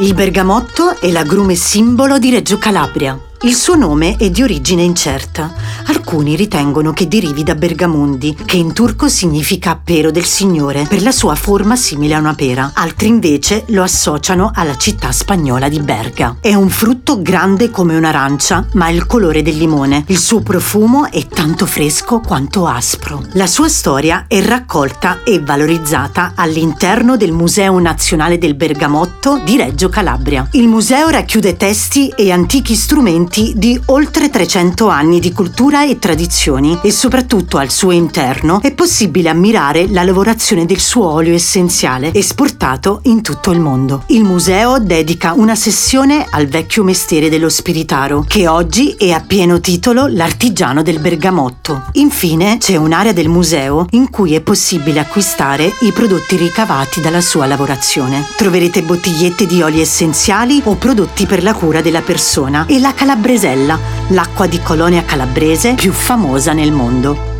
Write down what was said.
Il bergamotto è l'agrume simbolo di Reggio Calabria. Il suo nome è di origine incerta. Alcuni ritengono che derivi da Bergamundi, che in turco significa pero del Signore, per la sua forma simile a una pera. Altri invece lo associano alla città spagnola di Berga. È un frutto grande come un'arancia, ma ha il colore del limone. Il suo profumo è tanto fresco quanto aspro. La sua storia è raccolta e valorizzata all'interno del Museo Nazionale del Bergamotto di Reggio Calabria. Il museo racchiude testi e antichi strumenti di oltre 300 anni di cultura e tradizioni e soprattutto al suo interno è possibile ammirare la lavorazione del suo olio essenziale esportato in tutto il mondo. Il museo dedica una sessione al vecchio mestiere dello spiritaro che oggi è a pieno titolo l'artigiano del bergamotto. Infine c'è un'area del museo in cui è possibile acquistare i prodotti ricavati dalla sua lavorazione. Troverete bottigliette di oli essenziali o prodotti per la cura della persona e la Calabresella, l'acqua di colonia calabrese più famosa nel mondo.